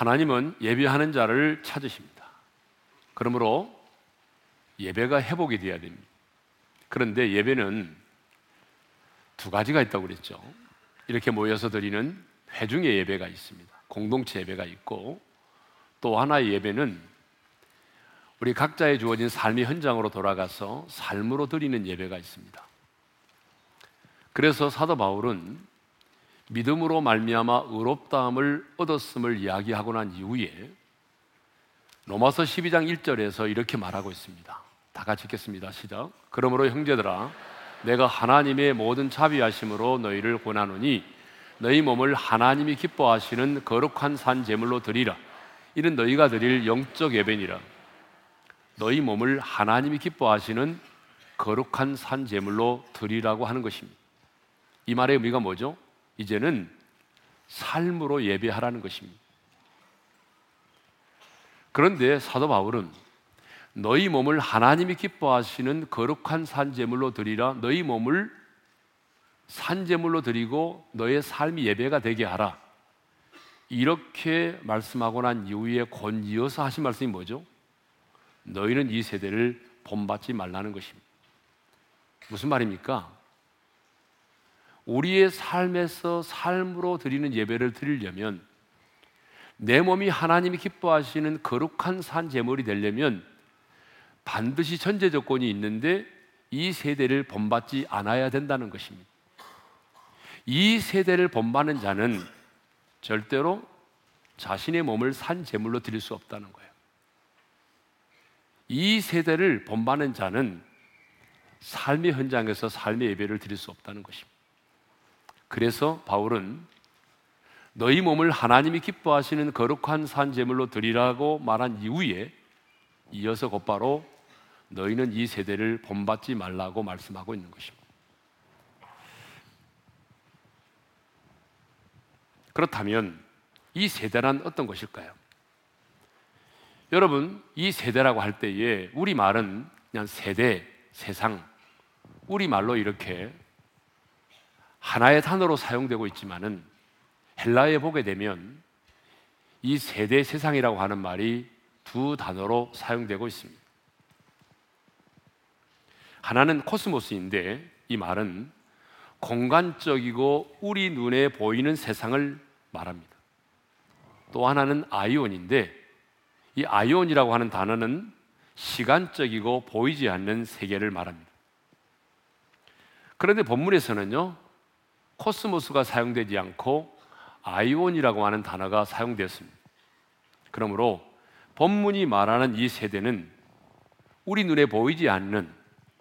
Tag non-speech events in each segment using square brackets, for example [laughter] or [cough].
하나님은 예배하는 자를 찾으십니다. 그러므로 예배가 회복이 되어야 됩니다. 그런데 예배는 두 가지가 있다고 그랬죠. 이렇게 모여서 드리는 회중의 예배가 있습니다. 공동체 예배가 있고 또 하나의 예배는 우리 각자의 주어진 삶의 현장으로 돌아가서 삶으로 드리는 예배가 있습니다. 그래서 사도 바울은 믿음으로 말미암아 의롭다함을 얻었음을 이야기하고 난 이후에 로마서 12장 1절에서 이렇게 말하고 있습니다. 다 같이 읽겠습니다. 시작. 그러므로 형제들아 내가 하나님의 모든 자비하심으로 너희를 권하노니 너희 몸을 하나님이 기뻐하시는 거룩한 산 제물로 드리라. 이는 너희가 드릴 영적 예배니라. 너희 몸을 하나님이 기뻐하시는 거룩한 산 제물로 드리라고 하는 것입니다. 이 말의 의미가 뭐죠? 이제는 삶으로 예배하라는 것입니다. 그런데 사도 바울은 너희 몸을 하나님이 기뻐하시는 거룩한 산제물로 드리라 너희 몸을 산제물로 드리고 너의 삶이 예배가 되게 하라 이렇게 말씀하고 난 이후에 권 이어서 하신 말씀이 뭐죠? 너희는 이 세대를 본받지 말라는 것입니다. 무슨 말입니까? 우리의 삶에서 삶으로 드리는 예배를 드리려면 내 몸이 하나님이 기뻐하시는 거룩한 산 제물이 되려면 반드시 전제 조건이 있는데 이 세대를 본받지 않아야 된다는 것입니다. 이 세대를 본받는 자는 절대로 자신의 몸을 산 제물로 드릴 수 없다는 거예요. 이 세대를 본받는 자는 삶의 현장에서 삶의 예배를 드릴 수 없다는 것입니다. 그래서 바울은 너희 몸을 하나님이 기뻐하시는 거룩한 산 제물로 드리라고 말한 이후에 이어서 곧바로 너희는 이 세대를 본받지 말라고 말씀하고 있는 것입니다. 그렇다면 이 세대란 어떤 것일까요? 여러분, 이 세대라고 할 때에 우리 말은 그냥 세대, 세상, 우리 말로 이렇게 하나의 단어로 사용되고 있지만은 헬라에 보게 되면 이 세대 세상이라고 하는 말이 두 단어로 사용되고 있습니다. 하나는 코스모스인데 이 말은 공간적이고 우리 눈에 보이는 세상을 말합니다. 또 하나는 아이온인데 이 아이온이라고 하는 단어는 시간적이고 보이지 않는 세계를 말합니다. 그런데 본문에서는요, 코스모스가 사용되지 않고 아이온이라고 하는 단어가 사용되었습니다. 그러므로 본문이 말하는 이 세대는 우리 눈에 보이지 않는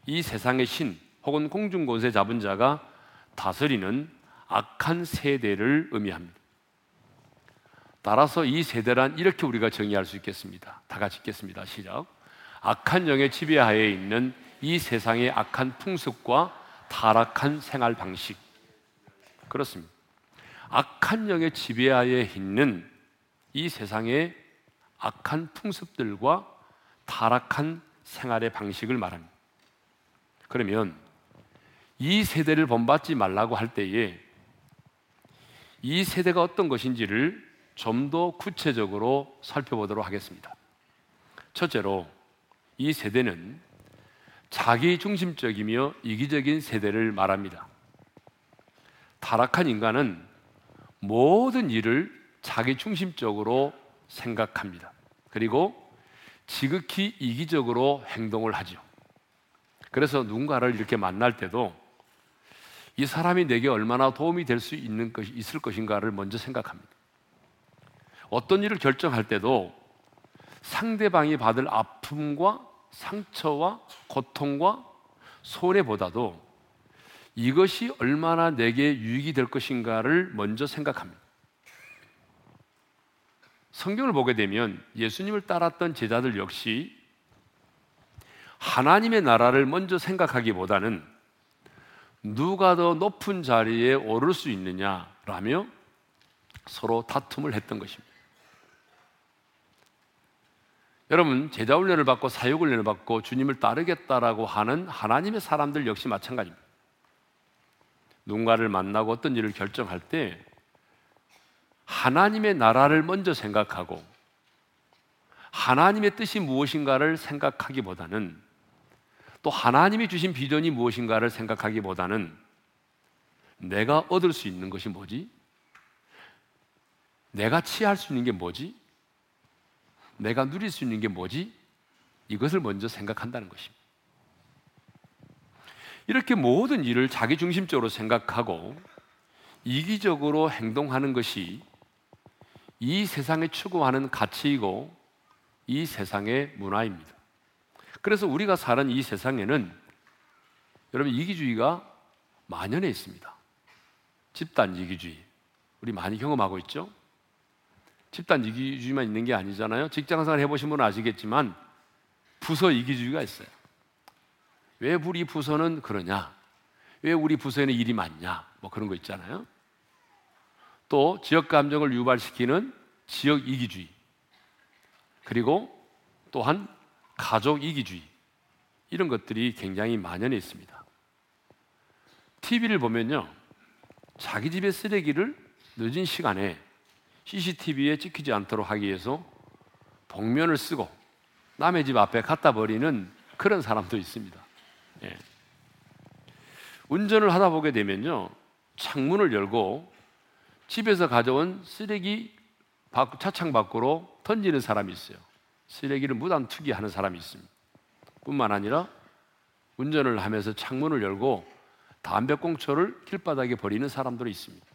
이 세상의 신 혹은 공중권세 잡은 자가 다스리는 악한 세대를 의미합니다. 따라서 이 세대란 이렇게 우리가 정의할 수 있겠습니다. 다 같이 읽겠습니다. 시작. 악한 영의 지배하에 있는 이 세상의 악한 풍습과 타락한 생활 방식. 그렇습니다. 악한 영의 지배하에 있는 이 세상의 악한 풍습들과 타락한 생활의 방식을 말합니다. 그러면 이 세대를 본받지 말라고 할 때에 이 세대가 어떤 것인지를 좀 더 구체적으로 살펴보도록 하겠습니다. 첫째로 이 세대는 자기 중심적이며 이기적인 세대를 말합니다. 타락한 인간은 모든 일을 자기 중심적으로 생각합니다. 그리고 지극히 이기적으로 행동을 하죠. 그래서 누군가를 이렇게 만날 때도 이 사람이 내게 얼마나 도움이 될 수 있는 것이 있을 것인가를 먼저 생각합니다. 어떤 일을 결정할 때도 상대방이 받을 아픔과 상처와 고통과 손해보다도 이것이 얼마나 내게 유익이 될 것인가를 먼저 생각합니다. 성경을 보게 되면 예수님을 따랐던 제자들 역시 하나님의 나라를 먼저 생각하기보다는 누가 더 높은 자리에 오를 수 있느냐라며 서로 다툼을 했던 것입니다. 여러분, 제자 훈련을 받고 사역 훈련을 받고 주님을 따르겠다라고 하는 하나님의 사람들 역시 마찬가지입니다. 누군가를 만나고 어떤 일을 결정할 때 하나님의 나라를 먼저 생각하고 하나님의 뜻이 무엇인가를 생각하기보다는 또 하나님이 주신 비전이 무엇인가를 생각하기보다는 내가 얻을 수 있는 것이 뭐지? 내가 취할 수 있는 게 뭐지? 내가 누릴 수 있는 게 뭐지? 이것을 먼저 생각한다는 것입니다. 이렇게 모든 일을 자기 중심적으로 생각하고 이기적으로 행동하는 것이 이 세상에 추구하는 가치이고 이 세상의 문화입니다. 그래서 우리가 사는 이 세상에는 여러분 이기주의가 만연해 있습니다. 집단 이기주의. 우리 많이 경험하고 있죠? 집단 이기주의만 있는 게 아니잖아요. 직장 생활 해보신 분은 아시겠지만 부서 이기주의가 있어요. 왜 우리 부서는 그러냐? 왜 우리 부서에는 일이 많냐? 뭐 그런 거 있잖아요. 또 지역 감정을 유발시키는 지역 이기주의. 그리고 또한 가족 이기주의. 이런 것들이 굉장히 만연해 있습니다. TV를 보면요. 자기 집의 쓰레기를 늦은 시간에 CCTV에 찍히지 않도록 하기 위해서 복면을 쓰고 남의 집 앞에 갖다 버리는 그런 사람도 있습니다. 예. 운전을 하다 보게 되면요. 창문을 열고 집에서 가져온 쓰레기 차창 밖으로 던지는 사람이 있어요. 쓰레기를 무단 투기하는 사람이 있습니다. 뿐만 아니라 운전을 하면서 창문을 열고 담배꽁초를 길바닥에 버리는 사람들이 있습니다.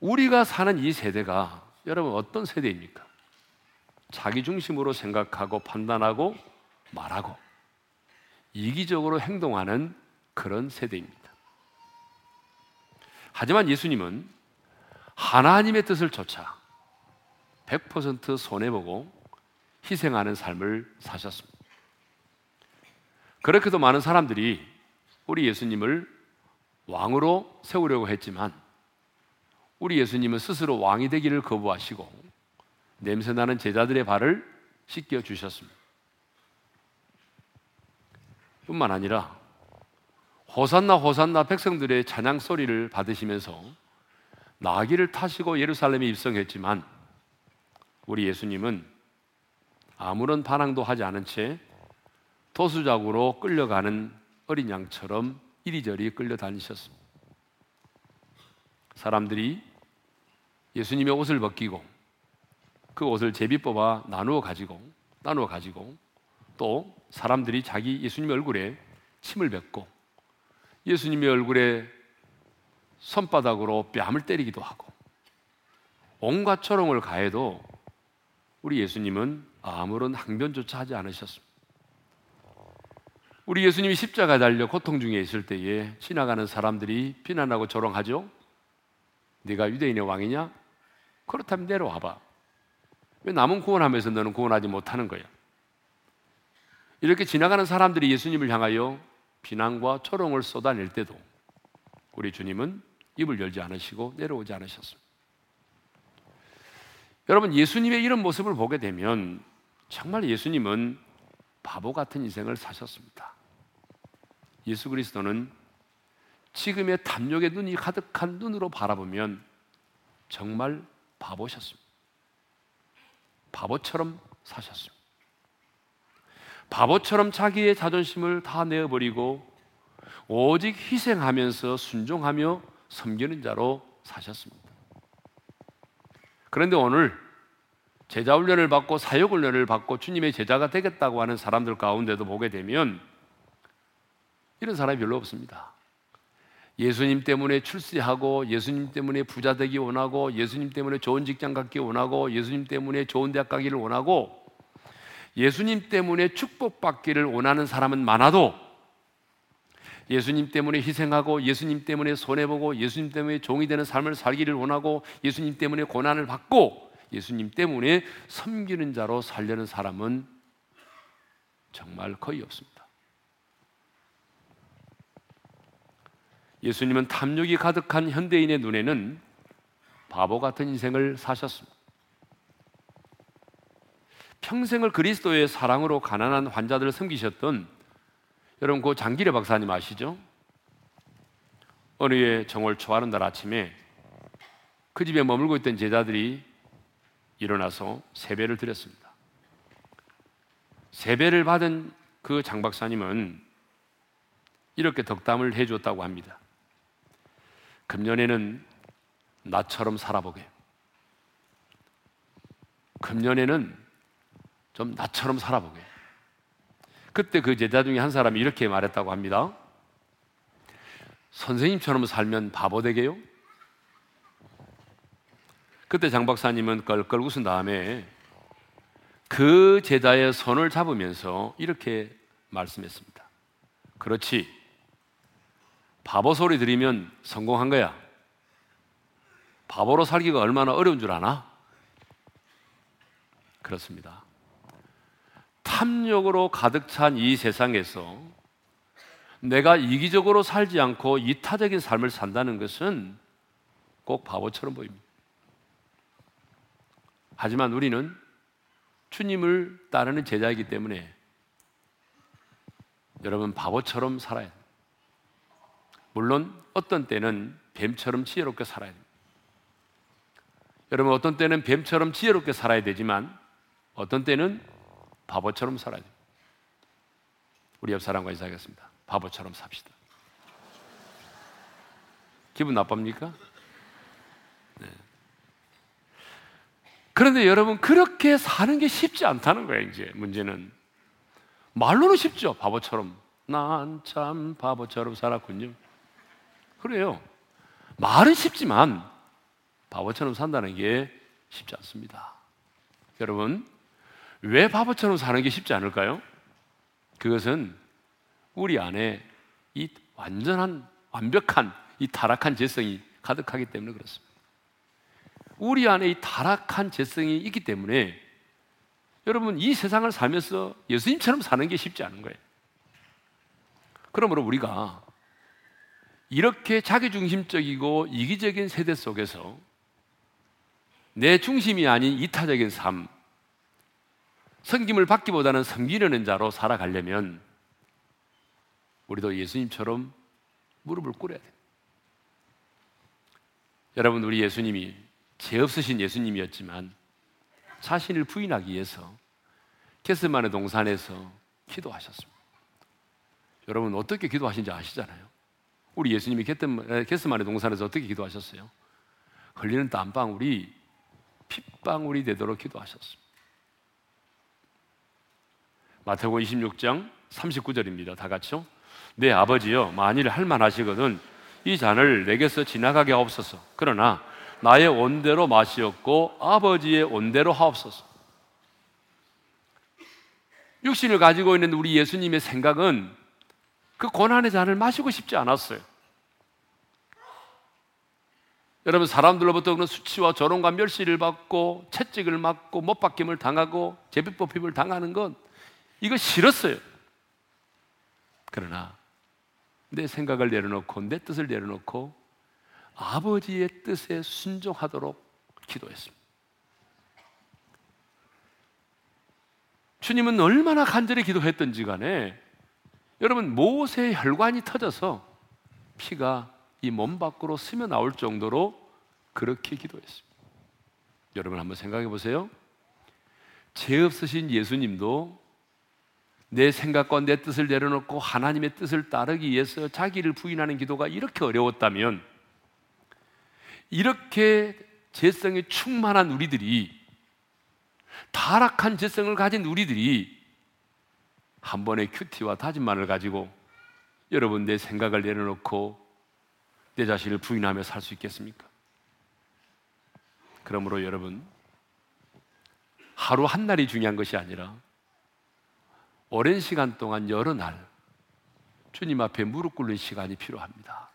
우리가 사는 이 세대가 여러분 어떤 세대입니까? 자기 중심으로 생각하고 판단하고 말하고 이기적으로 행동하는 그런 세대입니다. 하지만 예수님은 하나님의 뜻을 쫓아 100% 손해보고 희생하는 삶을 사셨습니다. 그렇게도 많은 사람들이 우리 예수님을 왕으로 세우려고 했지만 우리 예수님은 스스로 왕이 되기를 거부하시고 냄새나는 제자들의 발을 씻겨 주셨습니다. 뿐만 아니라 호산나 호산나 백성들의 찬양 소리를 받으시면서 나귀를 타시고 예루살렘에 입성했지만 우리 예수님은 아무런 반항도 하지 않은 채 도수작으로 끌려가는 어린 양처럼 이리저리 끌려다니셨습니다. 사람들이 예수님의 옷을 벗기고 그 옷을 제비 뽑아 나누어 가지고 나누어 가지고 또 사람들이 자기 예수님의 얼굴에 침을 뱉고 예수님의 얼굴에 손바닥으로 뺨을 때리기도 하고 온갖 초롱을 가해도 우리 예수님은 아무런 항변조차 하지 않으셨습니다. 우리 예수님이 십자가 달려 고통 중에 있을 때에 지나가는 사람들이 비난하고 조롱하죠. 네가 유대인의 왕이냐? 그렇다면 내려와봐. 왜 남은 구원하면서 너는 구원하지 못하는 거야? 이렇게 지나가는 사람들이 예수님을 향하여 비난과 초롱을 쏟아낼 때도 우리 주님은 입을 열지 않으시고 내려오지 않으셨습니다. 여러분, 예수님의 이런 모습을 보게 되면 정말 예수님은 바보 같은 인생을 사셨습니다. 예수 그리스도는 지금의 탐욕의 눈이 가득한 눈으로 바라보면 정말 바보셨습니다. 바보처럼 사셨습니다. 바보처럼 자기의 자존심을 다 내어버리고 오직 희생하면서 순종하며 섬기는 자로 사셨습니다. 그런데 오늘 제자 훈련을 받고 사역 훈련을 받고 주님의 제자가 되겠다고 하는 사람들 가운데도 보게 되면 이런 사람이 별로 없습니다. 예수님 때문에 출세하고 예수님 때문에 부자 되기 원하고 예수님 때문에 좋은 직장 갖기 원하고 예수님 때문에 좋은 대학 가기를 원하고 예수님 때문에 축복받기를 원하는 사람은 많아도 예수님 때문에 희생하고 예수님 때문에 손해보고 예수님 때문에 종이 되는 삶을 살기를 원하고 예수님 때문에 고난을 받고 예수님 때문에 섬기는 자로 살려는 사람은 정말 거의 없습니다. 예수님은 탐욕이 가득한 현대인의 눈에는 바보 같은 인생을 사셨습니다. 평생을 그리스도의 사랑으로 가난한 환자들을 섬기셨던 여러분 그 장기래 박사님 아시죠? 어느 해 정월 초하는 날 아침에 그 집에 머물고 있던 제자들이 일어나서 세배를 드렸습니다. 세배를 받은 그 장 박사님은 이렇게 덕담을 해줬다고 합니다. 금년에는 나처럼 살아보게. 금년에는 좀 나처럼 살아보게. 그때 그 제자 중에 한 사람이 이렇게 말했다고 합니다. 선생님처럼 살면 바보 되게요? 그때 장 박사님은 껄껄 웃은 다음에 그 제자의 손을 잡으면서 이렇게 말씀했습니다. 그렇지. 바보 소리 들으면 성공한 거야. 바보로 살기가 얼마나 어려운 줄 아나? 그렇습니다. 탐욕으로 가득 찬 이 세상에서 내가 이기적으로 살지 않고 이타적인 삶을 산다는 것은 꼭 바보처럼 보입니다. 하지만 우리는 주님을 따르는 제자이기 때문에 여러분 바보처럼 살아야 돼요. 물론 어떤 때는 뱀처럼 지혜롭게 살아야 됩니다. 여러분 어떤 때는 뱀처럼 지혜롭게 살아야 되지만 어떤 때는 바보처럼 살아야 돼요. 우리 옆 사람과 인사하겠습니다. 바보처럼 삽시다. 기분 나쁩니까? 그런데 여러분 그렇게 사는 게 쉽지 않다는 거예요. 이제 문제는 말로는 쉽죠. 바보처럼 난 참 바보처럼 살았군요. 그래요. 말은 쉽지만 바보처럼 산다는 게 쉽지 않습니다. 여러분 왜 바보처럼 사는 게 쉽지 않을까요? 그것은 우리 안에 이 완전한 완벽한 이 타락한 재성이 가득하기 때문에 그렇습니다. 우리 안에 이 타락한 재성이 있기 때문에 여러분 이 세상을 살면서 예수님처럼 사는 게 쉽지 않은 거예요. 그러므로 우리가 이렇게 자기중심적이고 이기적인 세대 속에서 내 중심이 아닌 이타적인 삶, 섬김을 받기보다는 섬기려는 자로 살아가려면 우리도 예수님처럼 무릎을 꿇어야 돼요. 여러분, 우리 예수님이 죄 없으신 예수님이었지만 자신을 부인하기 위해서 게스만의 동산에서 기도하셨습니다. 여러분 어떻게 기도하신지 아시잖아요. 우리 예수님이 게스만의 동산에서 어떻게 기도하셨어요? 흘리는 땀방울이 핏방울이 되도록 기도하셨습니다. 마태복음 26장 39절입니다. 다 같이요. 내 아버지여 만일 할만하시거든 이 잔을 내게서 지나가게 하옵소서. 그러나 나의 온대로 마시었고 아버지의 온대로 하옵소서. 육신을 가지고 있는 우리 예수님의 생각은 그 고난의 잔을 마시고 싶지 않았어요. 여러분 사람들로부터 그런 수치와 조롱과 멸시를 받고 채찍을 맞고 못박힘을 당하고 제비뽑힘을 당하는 건 이거 싫었어요. 그러나 내 생각을 내려놓고 내 뜻을 내려놓고 아버지의 뜻에 순종하도록 기도했습니다. 주님은 얼마나 간절히 기도했던지 간에 여러분 모세의 혈관이 터져서 피가 이 몸 밖으로 스며 나올 정도로 그렇게 기도했습니다. 여러분 한번 생각해 보세요. 죄 없으신 예수님도 내 생각과 내 뜻을 내려놓고 하나님의 뜻을 따르기 위해서 자기를 부인하는 기도가 이렇게 어려웠다면 이렇게 재성이 충만한 우리들이 타락한 재성을 가진 우리들이 한 번의 큐티와 다짐만을 가지고 여러분 내 생각을 내려놓고 내 자신을 부인하며 살 수 있겠습니까? 그러므로 여러분 하루 한 날이 중요한 것이 아니라 오랜 시간 동안 여러 날 주님 앞에 무릎 꿇는 시간이 필요합니다.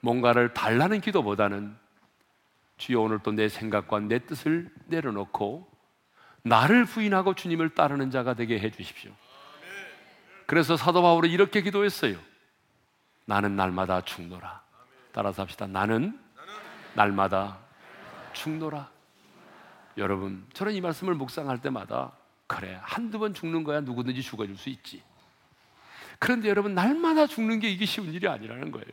뭔가를 달라는 기도보다는 주여 오늘 또내 생각과 내 뜻을 내려놓고 나를 부인하고 주님을 따르는 자가 되게 해 주십시오. 그래서 사도 바울은 이렇게 기도했어요. 나는 날마다 죽노라. 따라서 합시다. 나는 날마다 죽노라. 여러분, 저는 이 말씀을 묵상할 때마다 그래, 한두 번 죽는 거야 누구든지 죽어줄 수 있지. 그런데 여러분, 날마다 죽는 게 이게 쉬운 일이 아니라는 거예요.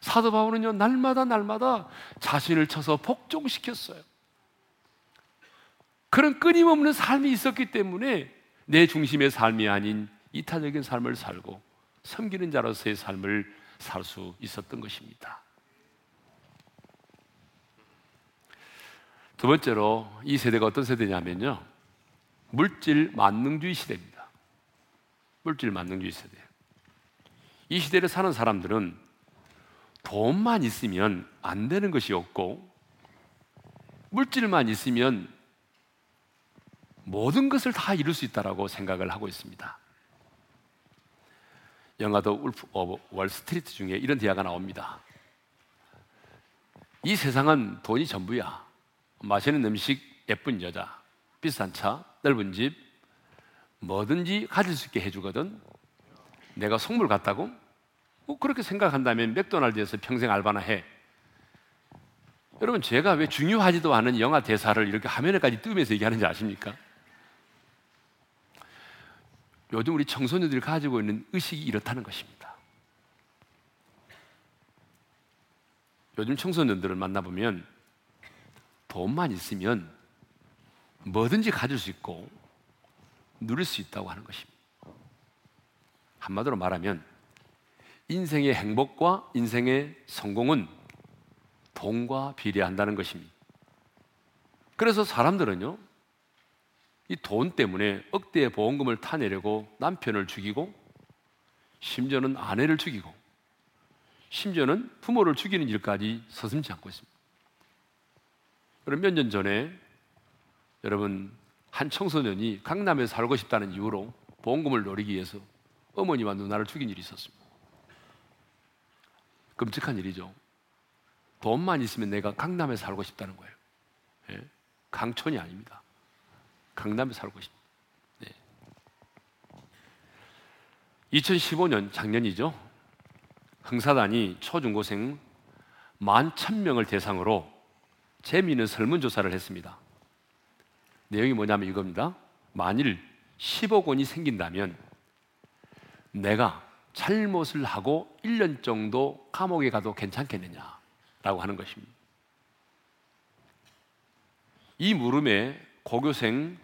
사도 바울은요, 날마다 날마다 자신을 쳐서 복종시켰어요. 그런 끊임없는 삶이 있었기 때문에 내 중심의 삶이 아닌 이타적인 삶을 살고 섬기는 자로서의 삶을 살 수 있었던 것입니다. 두 번째로 이 세대가 어떤 세대냐면요. 물질 만능주의 시대입니다. 물질 만능주의 세대. 이 시대를 사는 사람들은 돈만 있으면 안 되는 것이 없고 물질만 있으면 모든 것을 다 이룰 수 있다라고 생각을 하고 있습니다. 영화도 Wolf of Wall Street 중에 이런 대화가 나옵니다. 이 세상은 돈이 전부야. 맛있는 음식, 예쁜 여자, 비싼 차, 넓은 집, 뭐든지 가질 수 있게 해주거든. 내가 속물 같다고? 뭐 그렇게 생각한다면 맥도날드에서 평생 알바나 해. 여러분, 제가 왜 중요하지도 않은 영화 대사를 이렇게 화면에까지 띄우면서 얘기하는지 아십니까? 요즘 우리 청소년들이 가지고 있는 의식이 이렇다는 것입니다. 요즘 청소년들을 만나보면 돈만 있으면 뭐든지 가질 수 있고 누릴 수 있다고 하는 것입니다. 한마디로 말하면 인생의 행복과 인생의 성공은 돈과 비례한다는 것입니다. 그래서 사람들은요, 이 돈 때문에 억대의 보험금을 타내려고 남편을 죽이고, 심지어는 아내를 죽이고, 심지어는 부모를 죽이는 일까지 서슴지 않고 있습니다. 그럼 몇 년 전에 여러분 한 청소년이 강남에 살고 싶다는 이유로 보험금을 노리기 위해서 어머니와 누나를 죽인 일이 있었습니다. 끔찍한 일이죠. 돈만 있으면 내가 강남에 살고 싶다는 거예요. 예? 강촌이 아닙니다. 강남에 살고 싶다. 네. 2015년 작년이죠. 흥사단이 초중고생 만 천명을 대상으로 재미있는 설문조사를 했습니다. 내용이 뭐냐면 이겁니다. 만일 10억 원이 생긴다면 내가 잘못을 하고 1년 정도 감옥에 가도 괜찮겠느냐라고 하는 것입니다. 이 물음에 고교생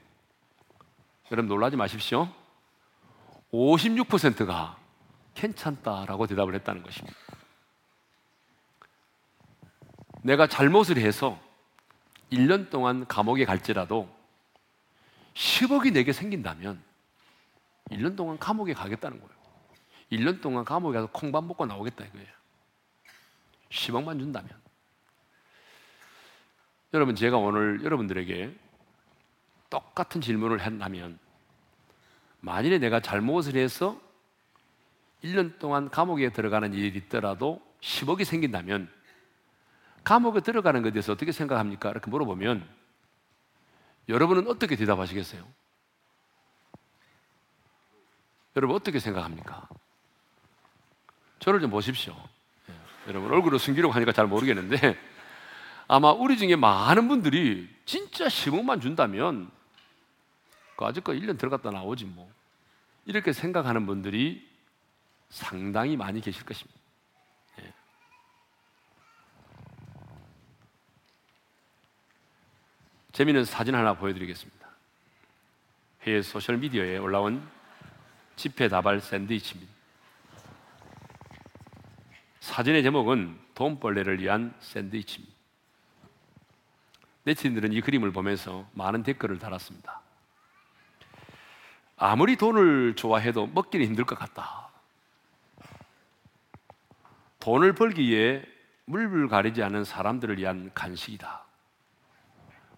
여러분 놀라지 마십시오. 56%가 괜찮다라고 대답을 했다는 것입니다. 내가 잘못을 해서 1년 동안 감옥에 갈지라도 10억이 내게 생긴다면 1년 동안 감옥에 가겠다는 거예요. 1년 동안 감옥에 가서 콩밥 먹고 나오겠다 이거예요. 10억만 준다면. 여러분, 제가 오늘 여러분들에게 똑같은 질문을 한다면, 만일에 내가 잘못을 해서 1년 동안 감옥에 들어가는 일이 있더라도 10억이 생긴다면, 감옥에 들어가는 것에 대해서 어떻게 생각합니까? 이렇게 물어보면, 여러분은 어떻게 대답하시겠어요? 여러분 어떻게 생각합니까? 저를 좀 보십시오. 예, 여러분 얼굴을 숨기려고 하니까 잘 모르겠는데 [laughs] 아마 우리 중에 많은 분들이 진짜 10억만 준다면 그 아직까 1년 들어갔다 나오지 뭐 이렇게 생각하는 분들이 상당히 많이 계실 것입니다. 재미있는 사진 하나 보여드리겠습니다. 해외 소셜미디어에 올라온 집회 다발 샌드위치입니다. 사진의 제목은 돈벌레를 위한 샌드위치입니다. 네티즌들은 이 그림을 보면서 많은 댓글을 달았습니다. 아무리 돈을 좋아해도 먹기는 힘들 것 같다. 돈을 벌기 위해 물불 가리지 않은 사람들을 위한 간식이다.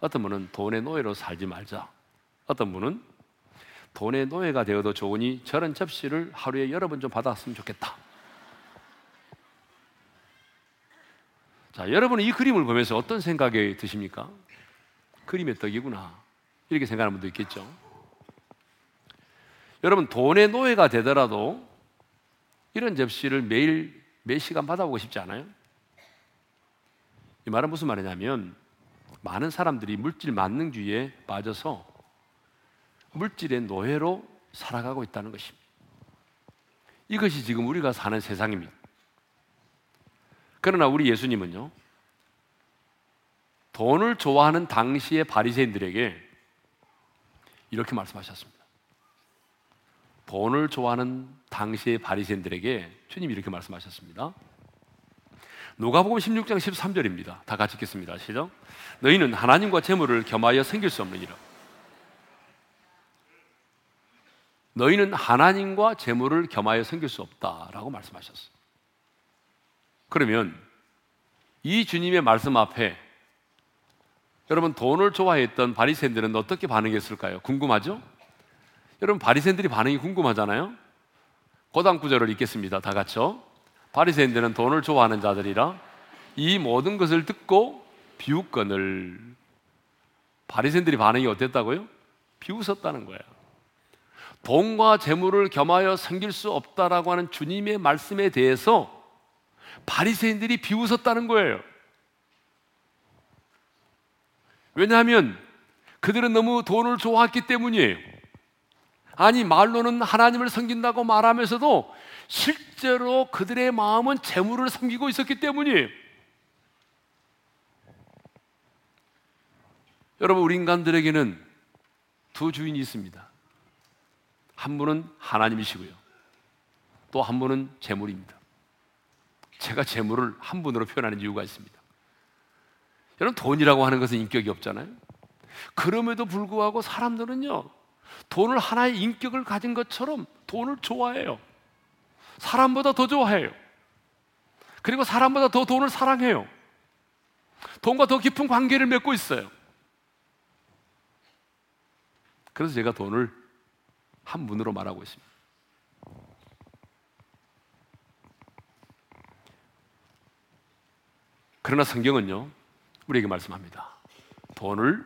어떤 분은 돈의 노예로 살지 말자. 어떤 분은 돈의 노예가 되어도 좋으니 저런 접시를 하루에 여러 번 좀 받았으면 좋겠다. 자, 여러분은 이 그림을 보면서 어떤 생각이 드십니까? 그림의 떡이구나. 이렇게 생각하는 분도 있겠죠. 여러분, 돈의 노예가 되더라도 이런 접시를 매일 몇 시간 받아보고 싶지 않아요? 이 말은 무슨 말이냐면 많은 사람들이 물질 만능주의에 빠져서 물질의 노예로 살아가고 있다는 것입니다. 이것이 지금 우리가 사는 세상입니다. 그러나 우리 예수님은요. 돈을 좋아하는 당시의 바리새인들에게 이렇게 말씀하셨습니다. 돈을 좋아하는 당시의 바리새인들에게 주님이 이렇게 말씀하셨습니다. 누가복음 16장 13절입니다. 다 같이 읽겠습니다. 시작. 너희는 하나님과 재물을 겸하여 생길 수 없느니라. 너희는 하나님과 재물을 겸하여 생길 수 없다라고 말씀하셨어요. 그러면 이 주님의 말씀 앞에 여러분 돈을 좋아했던 바리새인들은 어떻게 반응했을까요? 궁금하죠? 여러분 바리새인들이 반응이 궁금하잖아요. 고단 구절을 읽겠습니다. 다 같이요. 바리새인들은 돈을 좋아하는 자들이라 이 모든 것을 듣고 비웃건을 바리새인들이 반응이 어땠다고요? 비웃었다는 거예요. 돈과 재물을 겸하여 섬길 수 없다라고 하는 주님의 말씀에 대해서 바리새인들이 비웃었다는 거예요. 왜냐하면 그들은 너무 돈을 좋아했기 때문이에요. 아니 말로는 하나님을 섬긴다고 말하면서도 실제로 그들의 마음은 재물을 섬기고 있었기 때문이에요. 여러분 우리 인간들에게는 두 주인이 있습니다. 한 분은 하나님이시고요. 또 한 분은 재물입니다. 제가 재물을 한 분으로 표현하는 이유가 있습니다. 여러분 돈이라고 하는 것은 인격이 없잖아요. 그럼에도 불구하고 사람들은요. 돈을 하나의 인격을 가진 것처럼 돈을 좋아해요. 사람보다 더 좋아해요. 그리고 사람보다 더 돈을 사랑해요. 돈과 더 깊은 관계를 맺고 있어요. 그래서 제가 돈을 한 문으로 말하고 있습니다. 그러나 성경은요, 우리에게 말씀합니다. 돈을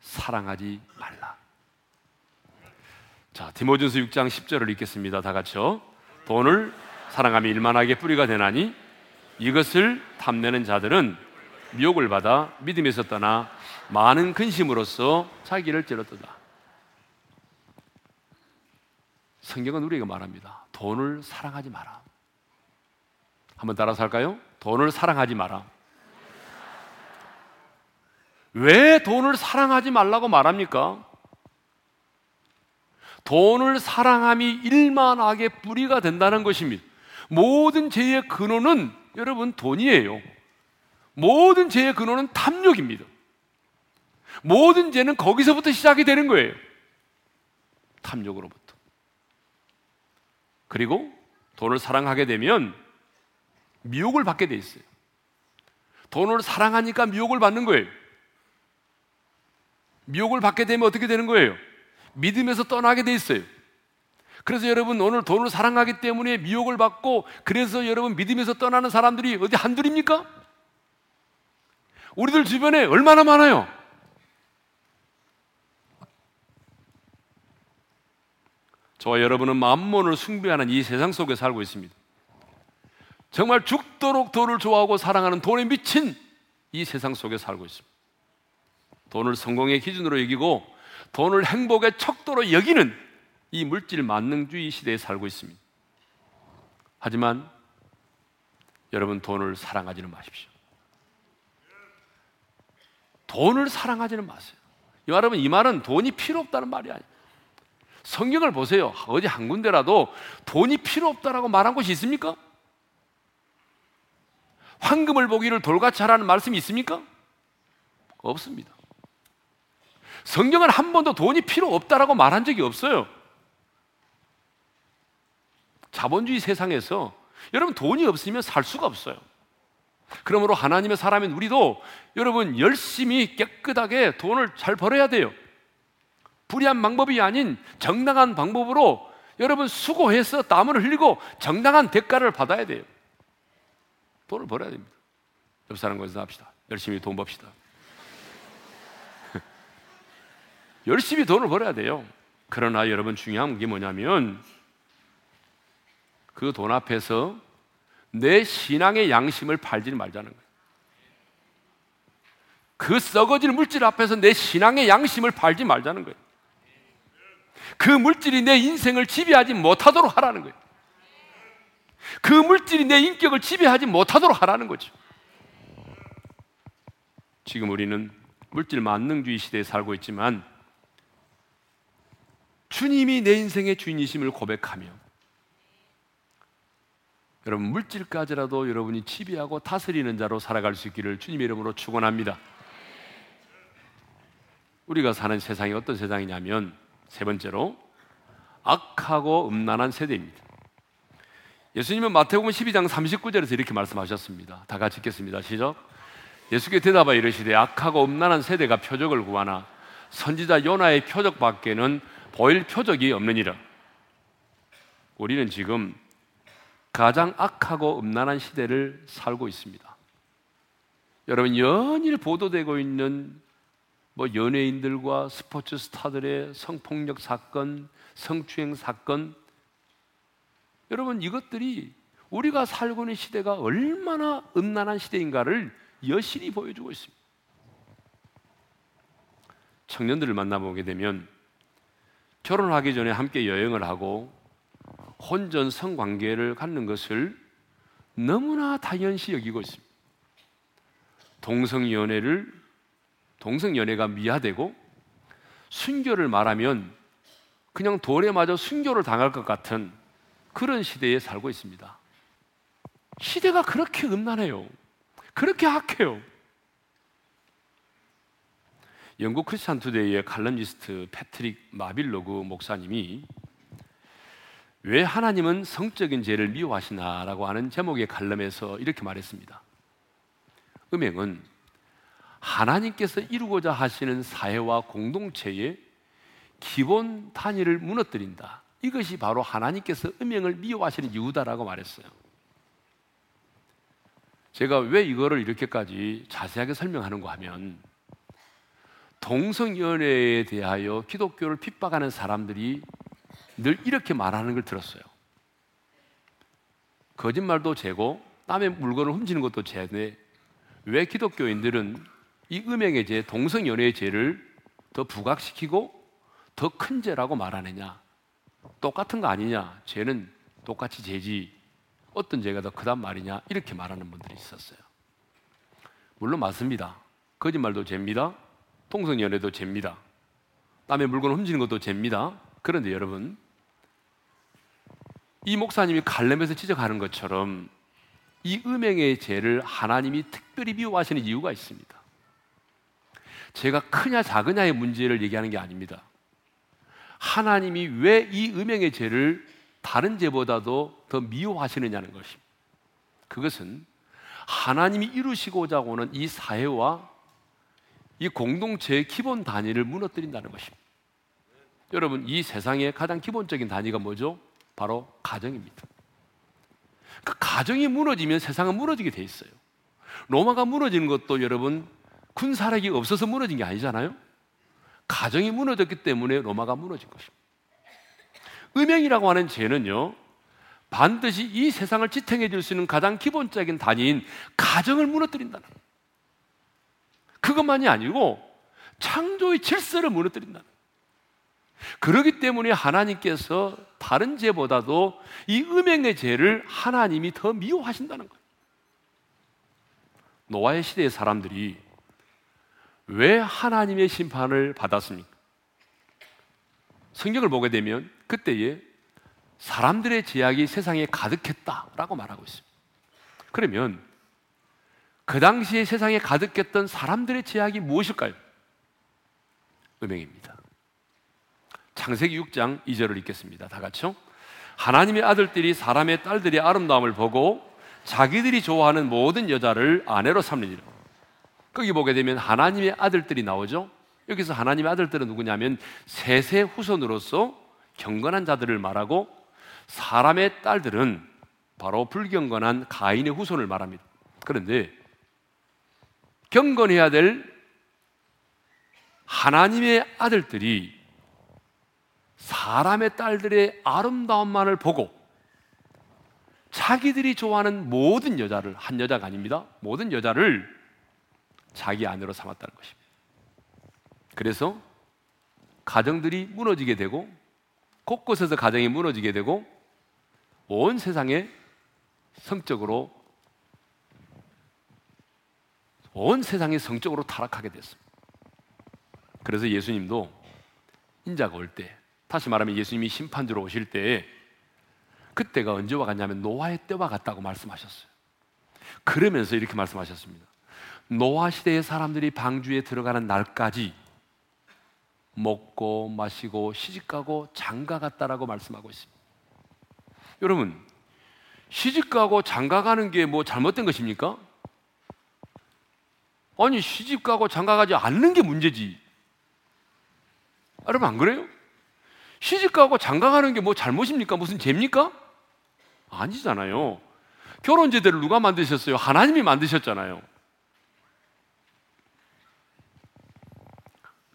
사랑하지 말라. 자, 디모전서 6장 10절을 읽겠습니다. 다 같이요. 돈을 사랑하며 일만하게 뿌리가 되나니 이것을 탐내는 자들은 미혹을 받아 믿음에서 떠나 많은 근심으로써 자기를 찌렀다. 성경은 우리에게 말합니다. 돈을 사랑하지 마라. 한번 따라서 할까요? 돈을 사랑하지 마라. 왜 돈을 사랑하지 말라고 말합니까? 돈을 사랑함이 일만하게 뿌리가 된다는 것입니다. 모든 죄의 근원은 여러분 돈이에요. 모든 죄의 근원은 탐욕입니다. 모든 죄는 거기서부터 시작이 되는 거예요. 탐욕으로부터. 그리고 돈을 사랑하게 되면 미혹을 받게 돼 있어요. 돈을 사랑하니까 미혹을 받는 거예요. 미혹을 받게 되면 어떻게 되는 거예요? 믿음에서 떠나게 돼 있어요. 그래서 여러분 오늘 돈을 사랑하기 때문에 미혹을 받고 그래서 여러분 믿음에서 떠나는 사람들이 어디 한둘입니까? 우리들 주변에 얼마나 많아요? 저와 여러분은 만몬을 숭배하는 이 세상 속에 살고 있습니다. 정말 죽도록 돈을 좋아하고 사랑하는 돈에 미친 이 세상 속에 살고 있습니다. 돈을 성공의 기준으로 여기고 돈을 행복의 척도로 여기는 이 물질 만능주의 시대에 살고 있습니다. 하지만 여러분 돈을 사랑하지는 마십시오. 돈을 사랑하지는 마세요. 여러분 이 말은 돈이 필요 없다는 말이 아니에요. 성경을 보세요. 어디 한 군데라도 돈이 필요 없다라고 말한 곳이 있습니까? 황금을 보기를 돌같이 하라는 말씀이 있습니까? 없습니다. 성경은 한 번도 돈이 필요 없다라고 말한 적이 없어요. 자본주의 세상에서 여러분 돈이 없으면 살 수가 없어요. 그러므로 하나님의 사람인 우리도 여러분 열심히 깨끗하게 돈을 잘 벌어야 돼요. 불의한 방법이 아닌 정당한 방법으로 여러분 수고해서 땀을 흘리고 정당한 대가를 받아야 돼요. 돈을 벌어야 됩니다. 옆 사람과 인 합시다. 열심히 돈 법시다. 열심히 돈을 벌어야 돼요. 그러나 여러분 중요한 게 뭐냐면 그 돈 앞에서 내 신앙의 양심을 팔지 말자는 거예요. 그 썩어질 물질 앞에서 내 신앙의 양심을 팔지 말자는 거예요. 그 물질이 내 인생을 지배하지 못하도록 하라는 거예요. 그 물질이 내 인격을 지배하지 못하도록 하라는 거죠. 지금 우리는 물질 만능주의 시대에 살고 있지만 주님이 내 인생의 주인이심을 고백하며 여러분 물질까지라도 여러분이 지배하고 다스리는 자로 살아갈 수 있기를 주님의 이름으로 축원합니다. 우리가 사는 세상이 어떤 세상이냐면 세 번째로 악하고 음란한 세대입니다. 예수님은 마태복음 12장 39절에서 이렇게 말씀하셨습니다. 다 같이 읽겠습니다. 시작. 예수께 대답하 이르시되 악하고 음란한 세대가 표적을 구하나 선지자 요나의 표적밖에는 보일 표적이 없느니라. 우리는 지금 가장 악하고 음란한 시대를 살고 있습니다. 여러분 연일 보도되고 있는 뭐 연예인들과 스포츠 스타들의 성폭력 사건, 성추행 사건 여러분 이것들이 우리가 살고 있는 시대가 얼마나 음란한 시대인가를 여실히 보여주고 있습니다. 청년들을 만나보게 되면 결혼하기 전에 함께 여행을 하고 혼전 성관계를 갖는 것을 너무나 당연시 여기고 있습니다. 동성연애를 동성연애가 미화되고 순교를 말하면 그냥 돌에 맞아 순교를 당할 것 같은 그런 시대에 살고 있습니다. 시대가 그렇게 음란해요. 그렇게 악해요. 영국 크리스찬 투데이의 칼럼니스트 패트릭 마빌로그 목사님이 왜 하나님은 성적인 죄를 미워하시나라고 하는 제목의 칼럼에서 이렇게 말했습니다. 음행은 하나님께서 이루고자 하시는 사회와 공동체의 기본 단위를 무너뜨린다. 이것이 바로 하나님께서 음행을 미워하시는 이유다라고 말했어요. 제가 왜 이거를 이렇게까지 자세하게 설명하는가 하면 동성연애에 대하여 기독교를 핍박하는 사람들이 늘 이렇게 말하는 걸 들었어요. 거짓말도 죄고 남의 물건을 훔치는 것도 죄인데 왜 기독교인들은 이 음행의 죄, 동성연애의 죄를 더 부각시키고 더 큰 죄라고 말하느냐? 똑같은 거 아니냐? 죄는 똑같이 죄지. 어떤 죄가 더 크단 말이냐? 이렇게 말하는 분들이 있었어요. 물론 맞습니다. 거짓말도 죄입니다. 동성연애도 죄입니다. 남의 물건 훔치는 것도 죄입니다. 그런데 여러분, 이 목사님이 갈렘에서 지적하는 것처럼 이 음행의 죄를 하나님이 특별히 미워하시는 이유가 있습니다. 제가 크냐 작으냐의 문제를 얘기하는 게 아닙니다. 하나님이 왜 이 음행의 죄를 다른 죄보다도 더 미워하시느냐는 것입니다. 그것은 하나님이 이루시고자 하는 이 사회와 이 공동체의 기본 단위를 무너뜨린다는 것입니다. 여러분, 이 세상의 가장 기본적인 단위가 뭐죠? 바로 가정입니다. 그 가정이 무너지면 세상은 무너지게 돼 있어요. 로마가 무너지는 것도 여러분 군사력이 없어서 무너진 게 아니잖아요. 가정이 무너졌기 때문에 로마가 무너진 것입니다. 음행이라고 하는 죄는요, 반드시 이 세상을 지탱해 줄 수 있는 가장 기본적인 단위인 가정을 무너뜨린다는 거예요. 그것만이 아니고 창조의 질서를 무너뜨린다는 거예요. 그러기 때문에 하나님께서 다른 죄보다도 이 음행의 죄를 하나님이 더 미워하신다는 거예요. 노아의 시대의 사람들이 왜 하나님의 심판을 받았습니까? 성경을 보게 되면 그때에 사람들의 제약이 세상에 가득했다라고 말하고 있습니다. 그러면 그 당시에 세상에 가득했던 사람들의 제약이 무엇일까요? 음행입니다. 창세기 6장 2절을 읽겠습니다. 다 같이요. 하나님의 아들들이 사람의 딸들의 아름다움을 보고 자기들이 좋아하는 모든 여자를 아내로 삼느니라. 거기 보게 되면 하나님의 아들들이 나오죠. 여기서 하나님의 아들들은 누구냐면 세세 후손으로서 경건한 자들을 말하고 사람의 딸들은 바로 불경건한 가인의 후손을 말합니다. 그런데 경건해야 될 하나님의 아들들이 사람의 딸들의 아름다움만을 보고 자기들이 좋아하는 모든 여자를 한 여자가 아닙니다. 모든 여자를 자기 아내로 삼았다는 것입니다. 그래서 가정들이 무너지게 되고 곳곳에서 가정이 무너지게 되고 온 세상에 성적으로 온 세상이 성적으로 타락하게 됐습니다. 그래서 예수님도 인자가 올 때, 다시 말하면 예수님이 심판주로 오실 때, 그때가 언제와 같냐면 노아의 때와 같다고 말씀하셨어요. 그러면서 이렇게 말씀하셨습니다. 노아 시대의 사람들이 방주에 들어가는 날까지 먹고 마시고 시집가고 장가갔다라고 말씀하고 있습니다. 여러분, 시집가고 장가가는 게 뭐 잘못된 것입니까? 아니, 시집 가고 장가 가지 않는 게 문제지. 여러분, 안 그래요? 시집 가고 장가 가는 게 뭐 잘못입니까? 무슨 죄입니까? 아니잖아요. 결혼 제대를 누가 만드셨어요? 하나님이 만드셨잖아요.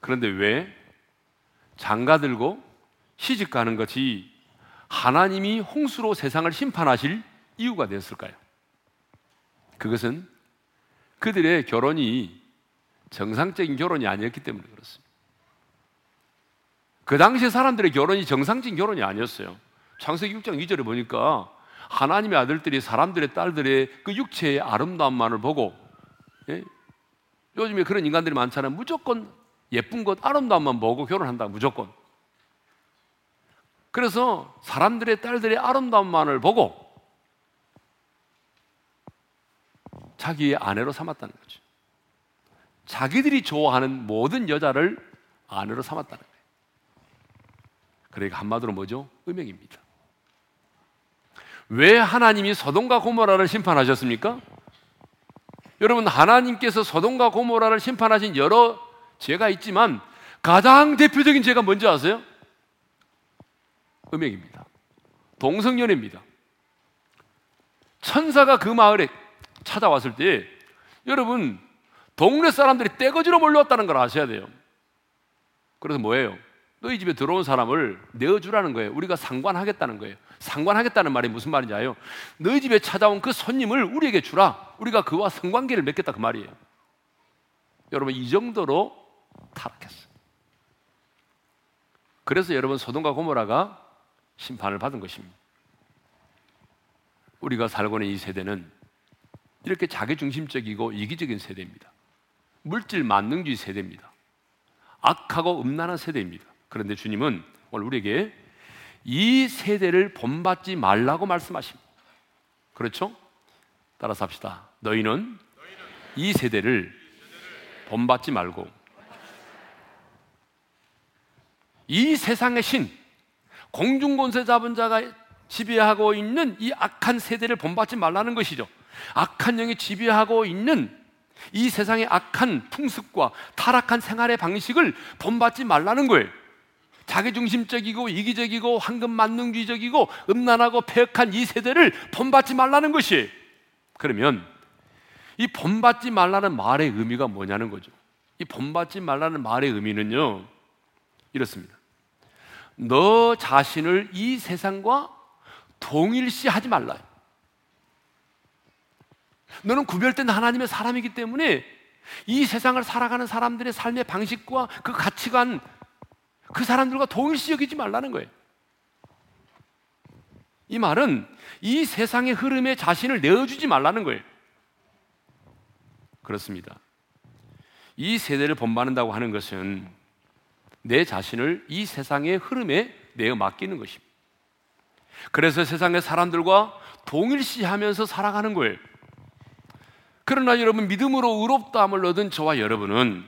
그런데 왜 장가 들고 시집 가는 것이 하나님이 홍수로 세상을 심판하실 이유가 되었을까요? 그것은 그들의 결혼이 정상적인 결혼이 아니었기 때문에 그렇습니다. 그 당시 사람들의 결혼이 정상적인 결혼이 아니었어요. 창세기 6장 2절에 보니까 하나님의 아들들이 사람들의 딸들의 그 육체의 아름다움만을 보고 예? 요즘에 그런 인간들이 많잖아요. 무조건 예쁜 것, 아름다움만 보고 결혼한다. 무조건. 그래서 사람들의 딸들의 아름다움만을 보고 자기의 아내로 삼았다는 거죠. 자기들이 좋아하는 모든 여자를 아내로 삼았다는 거예요. 그러니까 한마디로 뭐죠? 음행입니다. 왜 하나님이 소돔과 고모라를 심판하셨습니까? 여러분 하나님께서 소돔과 고모라를 심판하신 여러 죄가 있지만 가장 대표적인 죄가 뭔지 아세요? 음행입니다. 동성연애입니다. 천사가 그 마을에 찾아왔을 때 여러분 동네 사람들이 떼거지로 몰려왔다는 걸 아셔야 돼요. 그래서 뭐예요? 너희 집에 들어온 사람을 내어주라는 거예요. 우리가 상관하겠다는 거예요. 상관하겠다는 말이 무슨 말인지 아요? 너희 집에 찾아온 그 손님을 우리에게 주라. 우리가 그와 성관계를 맺겠다 그 말이에요. 여러분 이 정도로 타락했어요. 그래서 여러분 소돔과 고모라가 심판을 받은 것입니다. 우리가 살고 있는 이 세대는 이렇게 자기중심적이고 이기적인 세대입니다. 물질 만능주의 세대입니다. 악하고 음란한 세대입니다. 그런데 주님은 오늘 우리에게 이 세대를 본받지 말라고 말씀하십니다. 그렇죠? 따라서 합시다. 너희는 이 세대를 본받지 말고 이 세상의 신, 공중권세 잡은 자가 지배하고 있는 이 악한 세대를 본받지 말라는 것이죠. 악한 영이 지배하고 있는 이 세상의 악한 풍습과 타락한 생활의 방식을 본받지 말라는 거예요. 자기중심적이고 이기적이고 황금 만능주의적이고 음란하고 폐역한 이 세대를 본받지 말라는 것이 그러면 이 본받지 말라는 말의 의미가 뭐냐는 거죠. 이 본받지 말라는 말의 의미는요 이렇습니다. 너 자신을 이 세상과 동일시하지 말라. 너는 구별된 하나님의 사람이기 때문에 이 세상을 살아가는 사람들의 삶의 방식과 그 가치관 그 사람들과 동일시 여기지 말라는 거예요. 이 말은 이 세상의 흐름에 자신을 내어주지 말라는 거예요. 그렇습니다. 이 세대를 본받는다고 하는 것은 내 자신을 이 세상의 흐름에 내어 맡기는 것입니다. 그래서 세상의 사람들과 동일시하면서 살아가는 거예요. 그러나 여러분 믿음으로 의롭다함을 얻은 저와 여러분은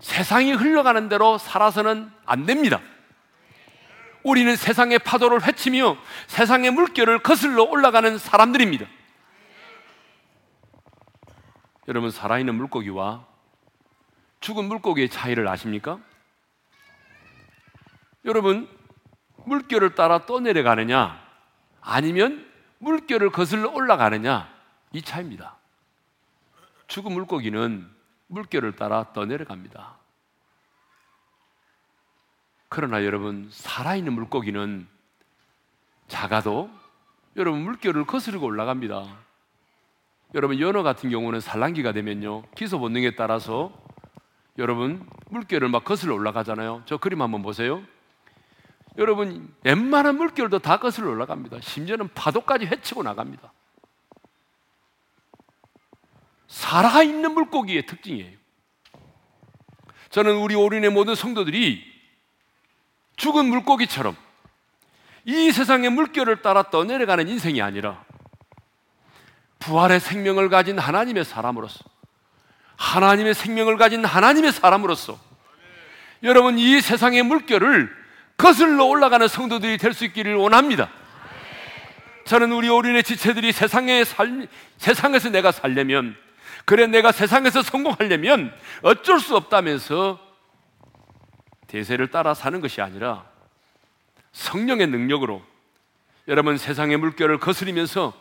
세상이 흘러가는 대로 살아서는 안 됩니다. 우리는 세상의 파도를 헤치며 세상의 물결을 거슬러 올라가는 사람들입니다. 여러분, 살아있는 물고기와 죽은 물고기의 차이를 아십니까? 여러분, 물결을 따라 떠내려가느냐, 아니면 물결을 거슬러 올라가느냐, 이 차이입니다. 죽은 물고기는 물결을 따라 떠내려갑니다. 그러나 여러분, 살아있는 물고기는 작아도 여러분 물결을 거스르고 올라갑니다. 여러분, 연어 같은 경우는 산란기가 되면요, 기소 본능에 따라서 여러분 물결을 막 거슬러 올라가잖아요. 저 그림 한번 보세요. 여러분 웬만한 물결도 다 거슬러 올라갑니다. 심지어는 파도까지 헤치고 나갑니다. 살아있는 물고기의 특징이에요. 저는 우리 오륜의 모든 성도들이 죽은 물고기처럼 이 세상의 물결을 따라 떠내려가는 인생이 아니라 부활의 생명을 가진 하나님의 사람으로서 하나님의 생명을 가진 하나님의 사람으로서 여러분 이 세상의 물결을 거슬러 올라가는 성도들이 될 수 있기를 원합니다. 저는 우리 오륜의 지체들이 세상의 삶, 세상에서 내가 살려면 그래 내가 세상에서 성공하려면 어쩔 수 없다면서 대세를 따라 사는 것이 아니라 성령의 능력으로 여러분 세상의 물결을 거스리면서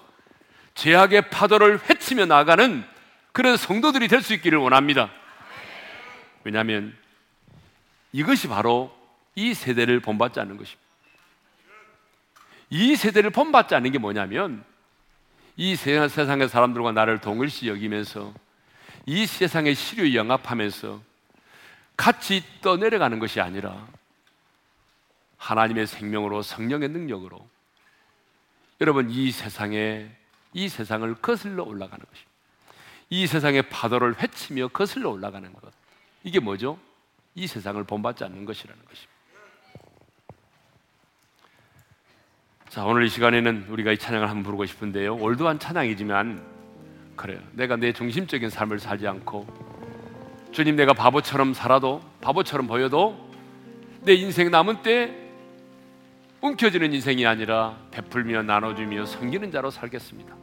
죄악의 파도를 헤치며 나가는 그런 성도들이 될 수 있기를 원합니다. 왜냐하면 이것이 바로 이 세대를 본받지 않는 것입니다. 이 세대를 본받지 않는 게 뭐냐면 이 세상의 사람들과 나를 동일시 여기면서 이 세상의 시류에 영합하면서 같이 떠내려가는 것이 아니라 하나님의 생명으로 성령의 능력으로 여러분 이 세상에 이 세상을 거슬러 올라가는 것입니다. 이 세상의 파도를 헤치며 거슬러 올라가는 것. 이게 뭐죠? 이 세상을 본받지 않는 것이라는 것입니다. 자, 오늘 이 시간에는 우리가 이 찬양을 한번 부르고 싶은데요. 올드한 찬양이지만 그래요. 내가 내 중심적인 삶을 살지 않고 주님 내가 바보처럼 살아도 바보처럼 보여도 내 인생 남은 때 움켜쥐는 인생이 아니라 베풀며 나눠주며 섬기는 자로 살겠습니다.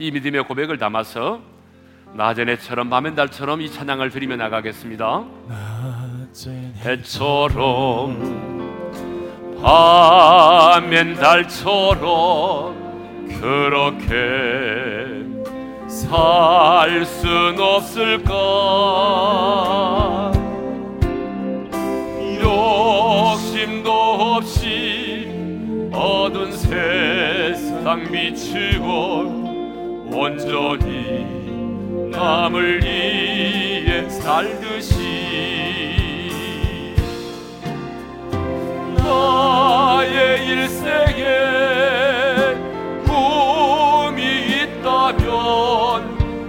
이 믿음의 고백을 담아서 나전에처럼 밤엔 달처럼 이 찬양을 드리며 나가겠습니다. 해처럼 밤엔 달처럼 그렇게 살 순 없을까? 욕심도 없이 어두운 세상 비추고 온전히 남을 위해 살듯 나의 일생에 꿈이 있다면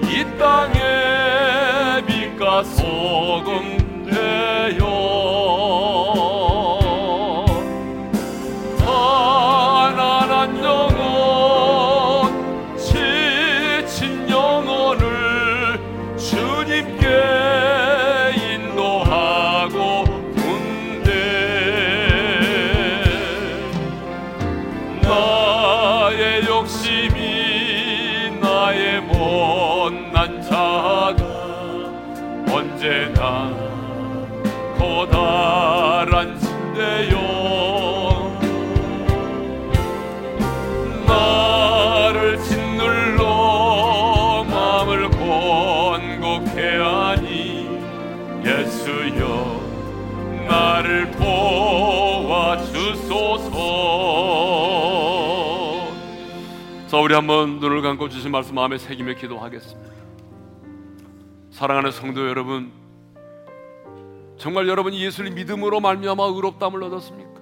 이 땅에 빛과 소금 우리 한번 눈을 감고 주신 말씀 마음에 새기며 기도하겠습니다. 사랑하는 성도 여러분, 정말 여러분 예수를 믿음으로 말미암아 의롭다함을 얻었습니까?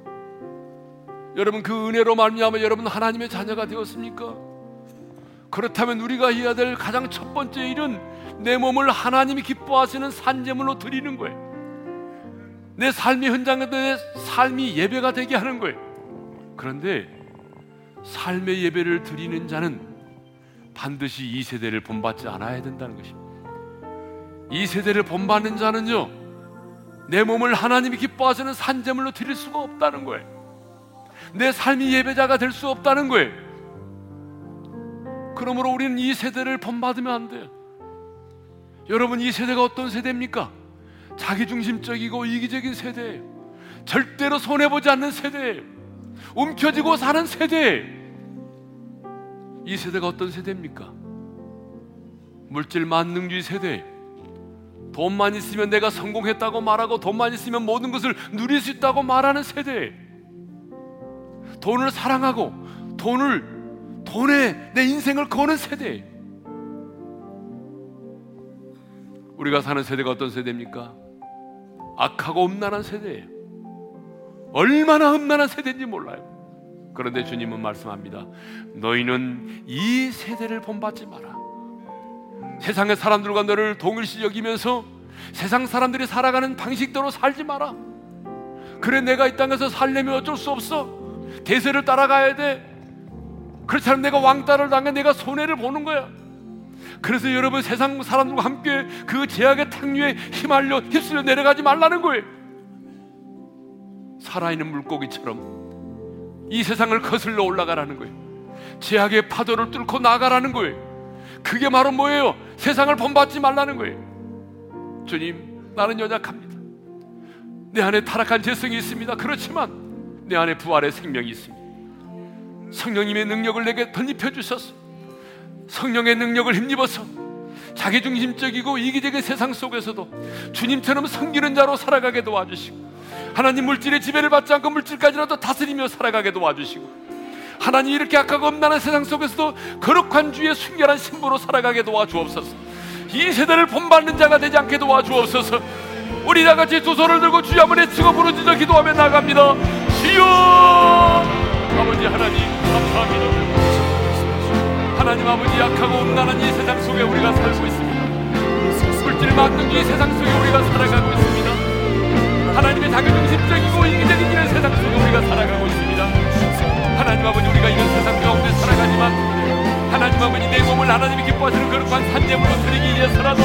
여러분 그 은혜로 말미암아 여러분 하나님의 자녀가 되었습니까? 그렇다면 우리가 해야 될 가장 첫 번째 일은 내 몸을 하나님이 기뻐하시는 산재물로 드리는 거예요. 내 삶의 현장에 내 삶이 예배가 되게 하는 거예요. 그런데 삶의 예배를 드리는 자는 반드시 이 세대를 본받지 않아야 된다는 것입니다. 이 세대를 본받는 자는요, 내 몸을 하나님이 기뻐하시는 산재물로 드릴 수가 없다는 거예요. 내 삶이 예배자가 될 수 없다는 거예요. 그러므로 우리는 이 세대를 본받으면 안 돼요. 여러분, 이 세대가 어떤 세대입니까? 자기중심적이고 이기적인 세대예요. 절대로 손해보지 않는 세대예요. 움켜쥐고 사는 세대. 이 세대가 어떤 세대입니까? 물질 만능주의 세대. 돈만 있으면 내가 성공했다고 말하고 돈만 있으면 모든 것을 누릴 수 있다고 말하는 세대. 돈을 사랑하고 돈을 돈에 내 인생을 거는 세대. 우리가 사는 세대가 어떤 세대입니까? 악하고 음란한 세대예요. 얼마나 험난한 세대인지 몰라요. 그런데 주님은 말씀합니다. 너희는 이 세대를 본받지 마라. 세상의 사람들과 너를 동일시 여기면서 세상 사람들이 살아가는 방식대로 살지 마라. 그래 내가 이 땅에서 살려면 어쩔 수 없어. 대세를 따라가야 돼. 그렇지 않으면 내가 왕따를 당해 내가 손해를 보는 거야. 그래서 여러분 세상 사람들과 함께 그 제약의 탕류에 휘말려 휩쓸려 내려가지 말라는 거예요. 살아있는 물고기처럼 이 세상을 거슬러 올라가라는 거예요. 제약의 파도를 뚫고 나가라는 거예요. 그게 바로 뭐예요? 세상을 본받지 말라는 거예요. 주님, 나는 연약합니다. 내 안에 타락한 재성이 있습니다. 그렇지만 내 안에 부활의 생명이 있습니다. 성령님의 능력을 내게 덧입혀 주셔서 성령의 능력을 힘입어서 자기중심적이고 이기적인 세상 속에서도 주님처럼 섬기는 자로 살아가게 도와주시고 하나님 물질의 지배를 받지 않고 물질까지라도 다스리며 살아가게 도와주시고 하나님 이렇게 악하고 엄난한 세상 속에서도 거룩한 주의 순결한 신부로 살아가게 도와주옵소서. 이 세대를 본받는 자가 되지 않게 도와주옵소서. 우리 다같이 두 손을 들고 주여 한번 외치고 부르짖어 기도하며 나갑니다. 주여! 아버지 하나님 감사합니다 하나님 아버지 약하고 엄난한 이 세상 속에 우리가 살고 있습니다. 물질 만능 이 세상 속에 우리가 살아가고 있습니다. 하나님의 자기중심적이고 이기적인 이런 세상 속에 우리가 살아가고 있습니다. 하나님 아버지 우리가 이런 세상 가운데 살아가지만 하나님 아버지 내 몸을 하나님이 기뻐하시는 거룩한 산재물로 드리기 위해서라도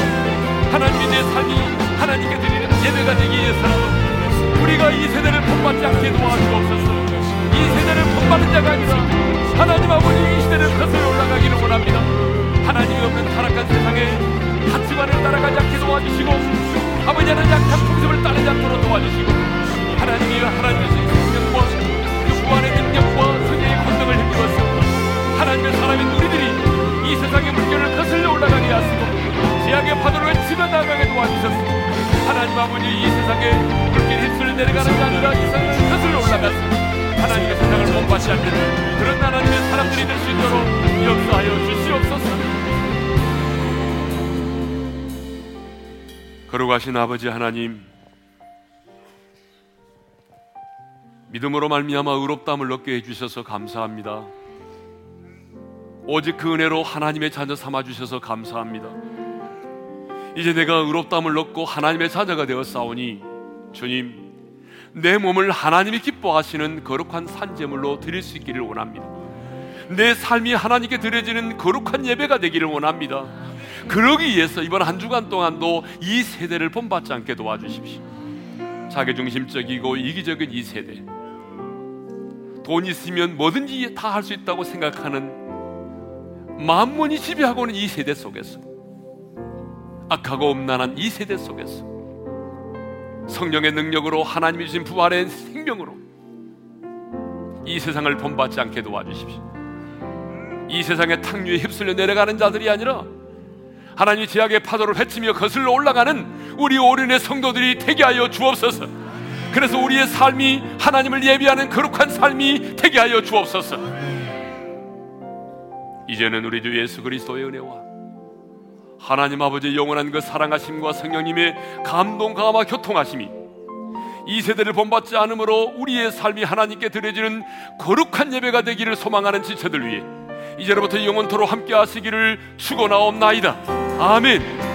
하나님이 내 삶이 하나님께 드리는 예배가 되기 위해서라도 우리가 이 세대를 본받지 않게 도와주옵소서. 이 세대를 본받는 자가 아니라 하나님 아버지 이 시대를 거슬러 올라가기를 원합니다. 하나님이 없는 타락한 세상에 가치관을 따라가지 않게 도와주시고 아버지 하나님 약한 풍습을 따르지 않도록 도와주시고 하나님이 하나님의 생명과 그 부활의 능력과 성령의 권능을 힘입어서 하나님의 사람인 우리들이 이 세상의 물결을 거슬러 올라가게 하시고 제약의 파도를 외치며 나가게 도와주셔서 하나님 아버지 이 세상에 물길 휩쓸려 내려가는 게 아니라 이 세상을 거슬러 올라가서 하나님의 세상을 않는 그런 하나님의 사람들이 될 수 있도록 역사하여 주시옵소서. 거룩하신 아버지 하나님 믿음으로 말미암아 의롭다함을 얻게 해주셔서 감사합니다. 오직 그 은혜로 하나님의 자녀 삼아 주셔서 감사합니다. 이제 내가 의롭다함을 얻고 하나님의 자녀가 싸우니 주님 내 몸을 하나님이 기뻐하시는 거룩한 산재물로 드릴 수 있기를 원합니다 내 삶이 하나님께 드려지는 거룩한 예배가 되기를 원합니다 그러기 위해서 이번 한 주간 동안도 이 세대를 본받지 않게 도와주십시오. 자기중심적이고 이기적인 이 세대. 돈 있으면 뭐든지 다 할 수 있다고 생각하는 만문이 지배하고 있는 이 세대 속에서 악하고 엄난한 이 세대 속에서 성령의 능력으로 하나님이 주신 부활의 생명으로 이 세상을 본받지 않게 도와주십시오. 이 세상의 탕류에 휩쓸려 내려가는 자들이 아니라 하나님이 제약의 파도를 헤치며 거슬러 올라가는 우리 오륜의 성도들이 되게 하여 주옵소서. 그래서 우리의 삶이 하나님을 예비하는 거룩한 삶이 되게 하여 주옵소서. 이제는 우리 주 예수 그리스도의 은혜와 하나님 아버지의 영원한 그 사랑하심과 성령님의 감동 감화 교통하심이 이 세대를 본받지 않으므로 우리의 삶이 하나님께 드려지는 거룩한 예배가 되기를 소망하는 지체들 위해 이제로부터 영원토로 함께 하시기를 축원하옵나이다. 아멘.